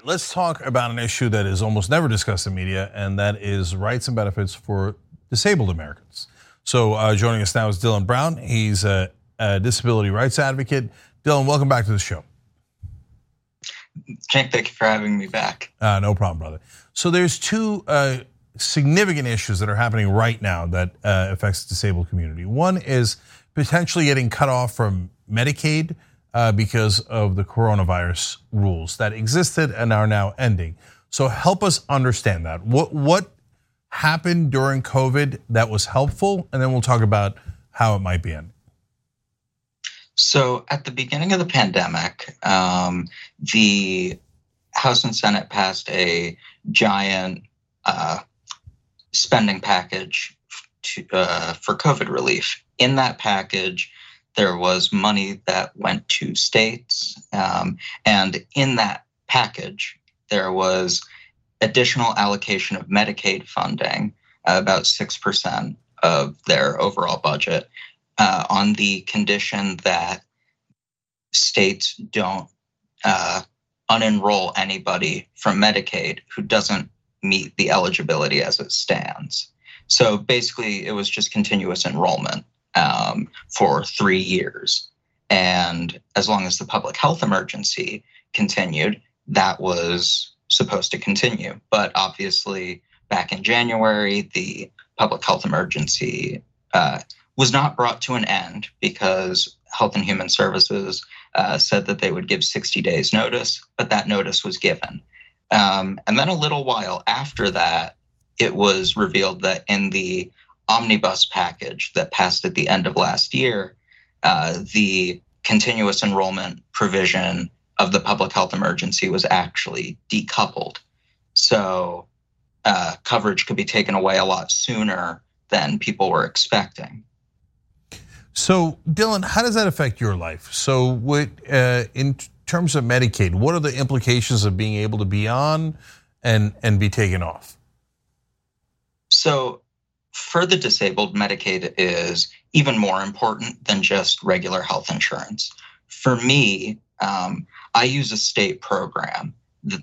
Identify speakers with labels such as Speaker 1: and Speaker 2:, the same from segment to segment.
Speaker 1: right, let's talk about an issue that is almost never discussed in media, and that is rights and benefits for disabled Americans. So, uh, joining us now is Dylan Brown. He's a, a, disability rights advocate. Dylan, welcome back to the show.
Speaker 2: Thank you for having me back.
Speaker 1: Uh, no problem, brother. So, there's two uh, significant issues that are happening right now that uh, affects the disabled community. One is potentially getting cut off from Medicaid uh, because of the coronavirus rules that existed and are now ending. So help us understand that. What what happened during COVID that was helpful, and then we'll talk about how it might be ending.
Speaker 2: So at the beginning of the pandemic, um, the House and Senate passed a giant uh, spending package to, uh, for COVID relief. In that package, there was money that went to states. Um, and in that package, there was additional allocation of Medicaid funding, uh, about 6% of their overall budget, uh, on the condition that states don't uh, unenroll anybody from Medicaid who doesn't meet the eligibility as it stands. So basically, it was just continuous enrollment um, for three years. And as long as the public health emergency continued, that was supposed to continue. But obviously, back in January, the public health emergency uh, was not brought to an end because Health and Human Services uh, said that they would give 60 days notice, but that notice was given. Um, and then a little while after that, it was revealed that in the omnibus package that passed at the end of last year, uh, the continuous enrollment provision of the public health emergency was actually decoupled. So uh, coverage could be taken away a lot sooner than people were expecting.
Speaker 1: So, Dylan, how does that affect your life? So, what, uh, in terms of Medicaid, what are the implications of being able to be on and and be taken off?
Speaker 2: So, for the disabled, Medicaid is even more important than just regular health insurance. For me, um, I use a state program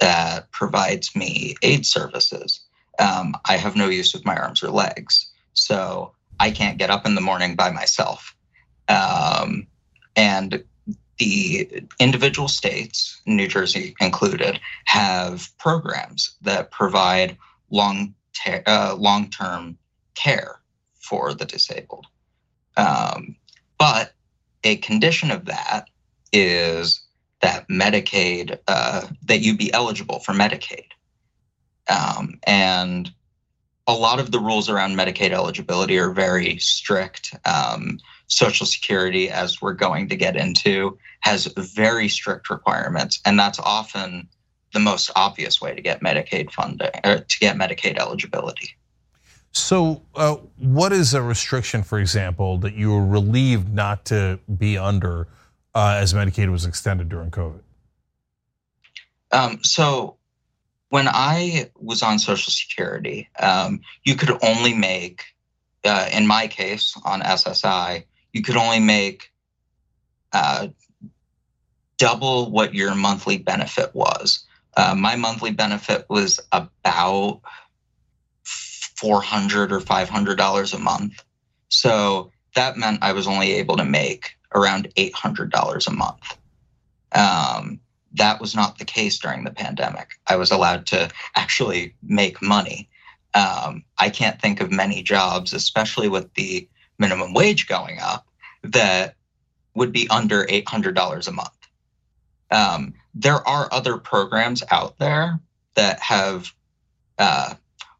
Speaker 2: that provides me aid services. Um, I have no use of my arms or legs, so I can't get up in the morning by myself. Um, and the individual states, New Jersey included, have programs that provide long uh, long term care for the disabled. Um, but a condition of that is that Medicaid, uh, that you be eligible for Medicaid. Um, and a lot of the rules around Medicaid eligibility are very strict. Um, Social Security, as we're going to get into, has very strict requirements, and that's often the most obvious way to get Medicaid funding or to get Medicaid eligibility.
Speaker 1: So, uh, what is a restriction, for example, that you were relieved not to be under uh, as Medicaid was extended during COVID?
Speaker 2: Um, so, when I was on Social Security, um, you could only make, uh, in my case on SSI, you could only make uh, double what your monthly benefit was. Uh, my monthly benefit was about 400 or 500 dollars a month. So that meant i was only able to make around 800 dollars a month. Um, that was not the case during the pandemic. I was allowed to actually make money. Um, i can't think of many jobs especially with the minimum wage going up that would be under $800 a month. Um, there are other programs out there that have uh,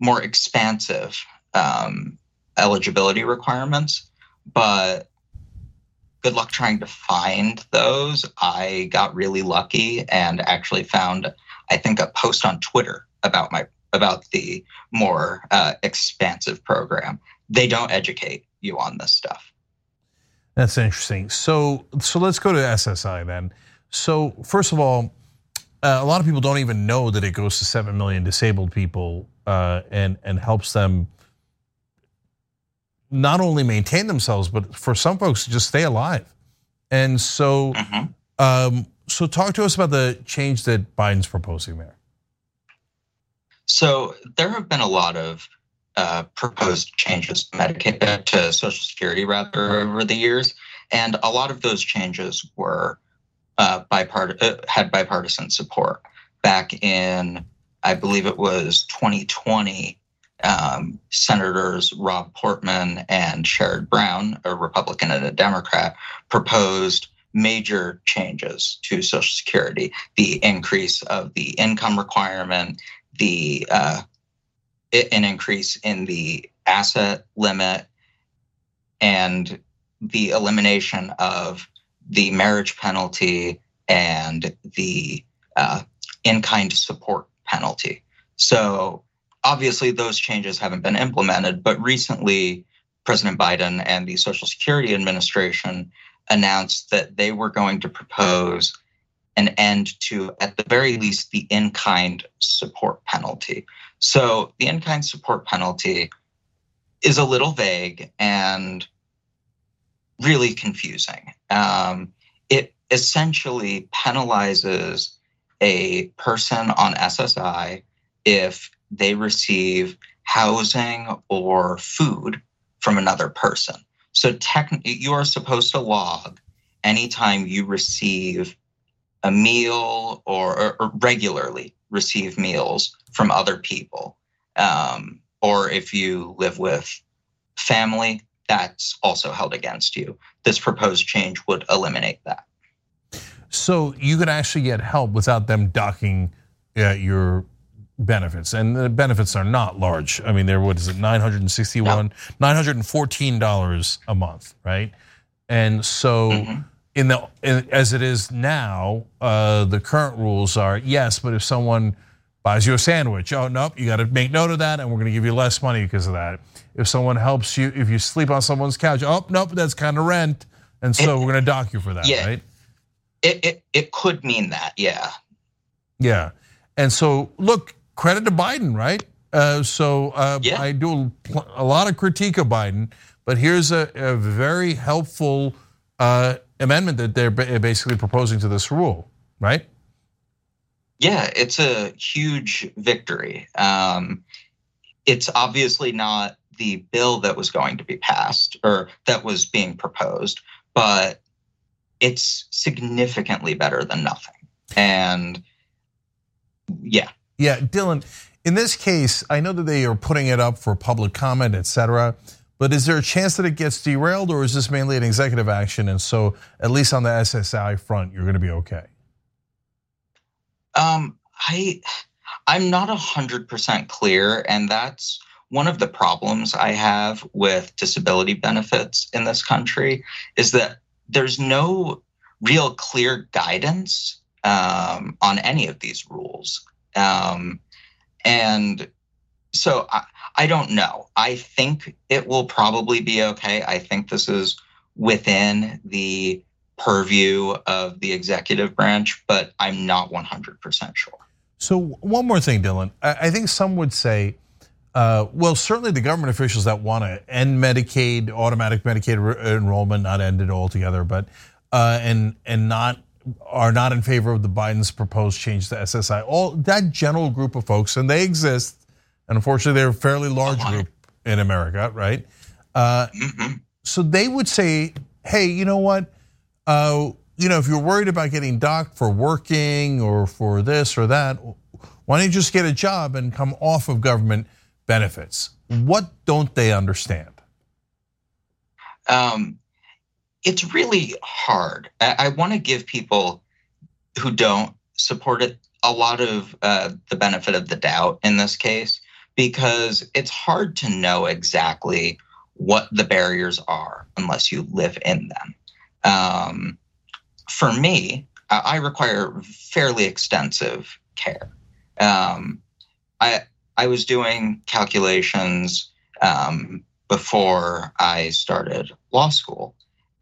Speaker 2: more expansive um, eligibility requirements, but good luck trying to find those. I got really lucky and actually found, I think, a post on Twitter about my about the more uh, expansive program. They don't educate you on this stuff.
Speaker 1: That's interesting. So, so let's go to SSI then. So, first of all, a lot of people don't even know that it goes to seven million disabled people uh, and and helps them not only maintain themselves, but for some folks just stay alive. And so, mm-hmm. um, so talk to us about the change that Biden's proposing there.
Speaker 2: So there have been a lot of uh, proposed changes to Medicaid uh, to Social Security rather over the years, and a lot of those changes were uh, bipart- uh, had bipartisan support. Back in, I believe it was 2020, um, Senators Rob Portman and Sherrod Brown, a Republican and a Democrat, proposed major changes to Social Security: the increase of the income requirement, the uh, an increase in the asset limit, and the elimination of the marriage penalty and the uh, in-kind support penalty. So obviously those changes haven't been implemented, but recently President Biden and the Social Security Administration announced that they were going to propose an end to, at the very least, the in kind support penalty. So the in kind support penalty is a little vague and really confusing. Um, it essentially penalizes a person on SSI if they receive housing or food from another person. So you are supposed to log anytime you receive a meal or, or, or regularly receive meals from other people. Um, or if you live with family, that's also held against you. This proposed change would eliminate that.
Speaker 1: So you could actually get help without them docking uh, your benefits, and the benefits are not large. I mean, they're what is it, nine hundred and sixty-one, no. nine hundred and fourteen dollars a month, right? And so. Mm-hmm in the in, as it is now, uh, the current rules are yes, but if someone buys you a sandwich, oh nope, you got to make note of that, and we're going to give you less money because of that. If someone helps you, if you sleep on someone's couch, oh nope, that's kind of rent, and so it, we're going to dock you for that,
Speaker 2: yeah,
Speaker 1: right?
Speaker 2: It, it it could mean that, yeah.
Speaker 1: Yeah, and so look, credit to Biden, right? Uh, so uh, yeah. I do a, lot of critique of Biden, but here's a, a very helpful uh, amendment that they're basically proposing to this rule, right?
Speaker 2: Yeah, it's a huge victory. Um, it's obviously not the bill that was going to be passed or that was being proposed, but it's significantly better than nothing. And yeah.
Speaker 1: Yeah, Dylan, in this case, I know that they are putting it up for public comment, et cetera. But is there a chance that it gets derailed, or is this mainly an executive action? And so, at least on the SSI front, you're going to be okay.
Speaker 2: Um, I, I'm not a hundred percent clear, and that's one of the problems I have with disability benefits in this country is that there's no real clear guidance um, on any of these rules, um, and so I, I don't know. I think it will probably be okay. I think this is within the purview of the executive branch, but I'm not 100% sure.
Speaker 1: So, one more thing, Dylan. I think some would say, uh, well, certainly the government officials that want to end Medicaid, automatic Medicaid enrollment, not end it altogether, but uh, and and not are not in favor of the Biden's proposed change to SSI. All that general group of folks, and they exist and unfortunately, they're a fairly large group in America, right? Uh, mm-hmm. So they would say, "Hey, you know what? Uh, you know, if you're worried about getting docked for working or for this or that, why don't you just get a job and come off of government benefits?" What don't they understand?
Speaker 2: Um, it's really hard. I, I want to give people who don't support it a lot of uh, the benefit of the doubt in this case because it's hard to know exactly what the barriers are unless you live in them. Um, for me, I require fairly extensive care. Um, I I was doing calculations um, before I started law school,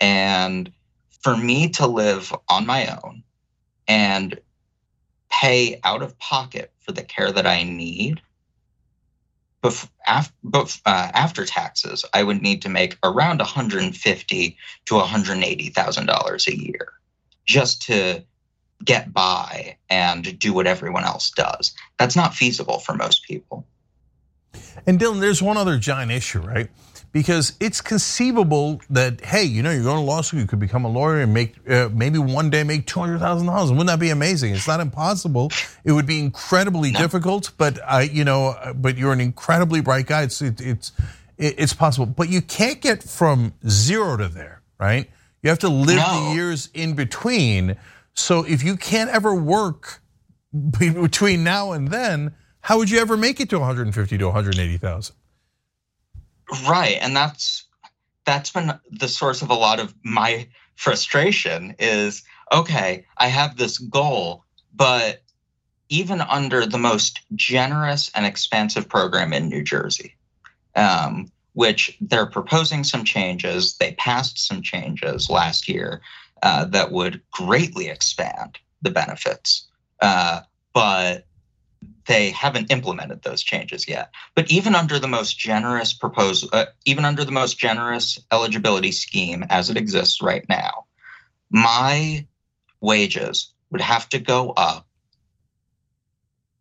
Speaker 2: and for me to live on my own and pay out of pocket for the care that I need bef- af- bef- uh, after taxes, I would need to make around 150 to 180 thousand dollars a year just to get by and do what everyone else does. That's not feasible for most people.
Speaker 1: And Dylan, there's one other giant issue, right? Because it's conceivable that hey, you know, you're going to law school, you could become a lawyer and make uh, maybe one day make two hundred thousand dollars. Wouldn't that be amazing? It's not impossible. It would be incredibly no. difficult, but I, you know, but you're an incredibly bright guy. It's it, it's it's possible, but you can't get from zero to there, right? You have to live no. the years in between. So if you can't ever work between now and then, how would you ever make it to 150 to 180,000?
Speaker 2: Right, and that's that's been the source of a lot of my frustration is okay, I have this goal, but even under the most generous and expansive program in New Jersey, um, which they're proposing some changes. They passed some changes last year uh, that would greatly expand the benefits, uh, but they haven't implemented those changes yet. But even under the most generous proposal, uh, even under the most generous eligibility scheme as it exists right now, my wages would have to go up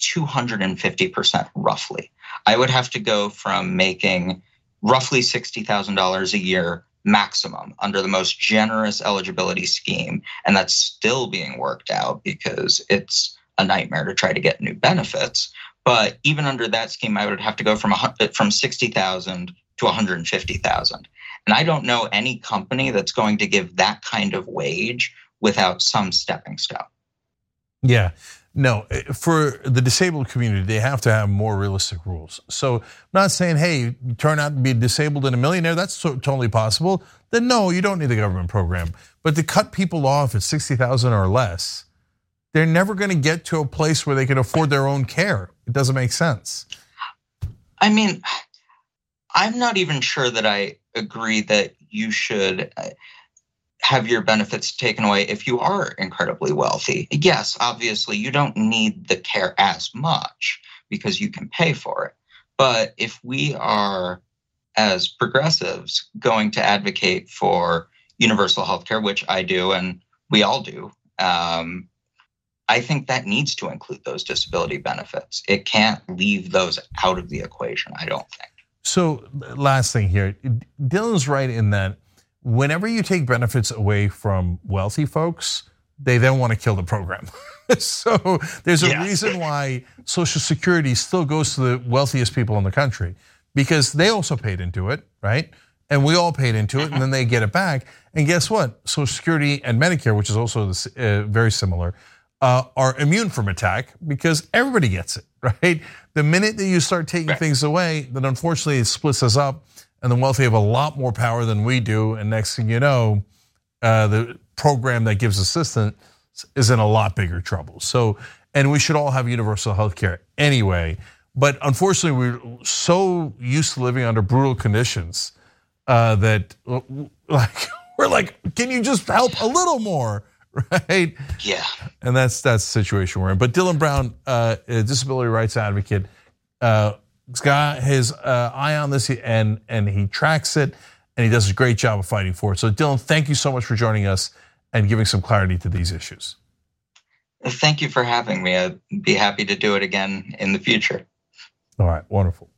Speaker 2: 250% roughly. I would have to go from making roughly $60,000 a year maximum under the most generous eligibility scheme. And that's still being worked out because it's a nightmare to try to get new benefits. But even under that scheme, I would have to go from from 60,000 to 150,000. And I don't know any company that's going to give that kind of wage without some stepping stone.
Speaker 1: Yeah. No, for the disabled community, they have to have more realistic rules. So, I'm not saying, hey, turn out to be disabled and a millionaire, that's totally possible. Then, no, you don't need the government program. But to cut people off at 60,000 or less, they're never going to get to a place where they can afford their own care. It doesn't make sense.
Speaker 2: I mean, I'm not even sure that I agree that you should uh, have your benefits taken away if you are incredibly wealthy. Yes, obviously, you don't need the care as much because you can pay for it. But if we are, as progressives, going to advocate for universal health care, which I do and we all do, um, I think that needs to include those disability benefits. It can't leave those out of the equation, I don't think.
Speaker 1: So, last thing here Dylan's right in that whenever you take benefits away from wealthy folks, they then want to kill the program. so there's a yeah. reason why Social Security still goes to the wealthiest people in the country because they also paid into it, right? And we all paid into it, and then they get it back. And guess what? Social Security and Medicare, which is also uh, very similar, are immune from attack because everybody gets it, right? The minute that you start taking right. things away, then unfortunately it splits us up and the wealthy have a lot more power than we do. And next thing you know, uh, the program that gives assistance is in a lot bigger trouble. So, and we should all have universal health care anyway. But unfortunately, we're so used to living under brutal conditions uh, that, like, we're like, can you just help a little more, right?
Speaker 2: Yeah.
Speaker 1: And that's that's the situation we're in. But Dylan Brown, uh, a disability rights advocate, uh, He's got his uh, eye on this and, and he tracks it and he does a great job of fighting for it. So, Dylan, thank you so much for joining us and giving some clarity to these issues.
Speaker 2: Thank you for having me. I'd be happy to do it again in the future.
Speaker 1: All right, wonderful.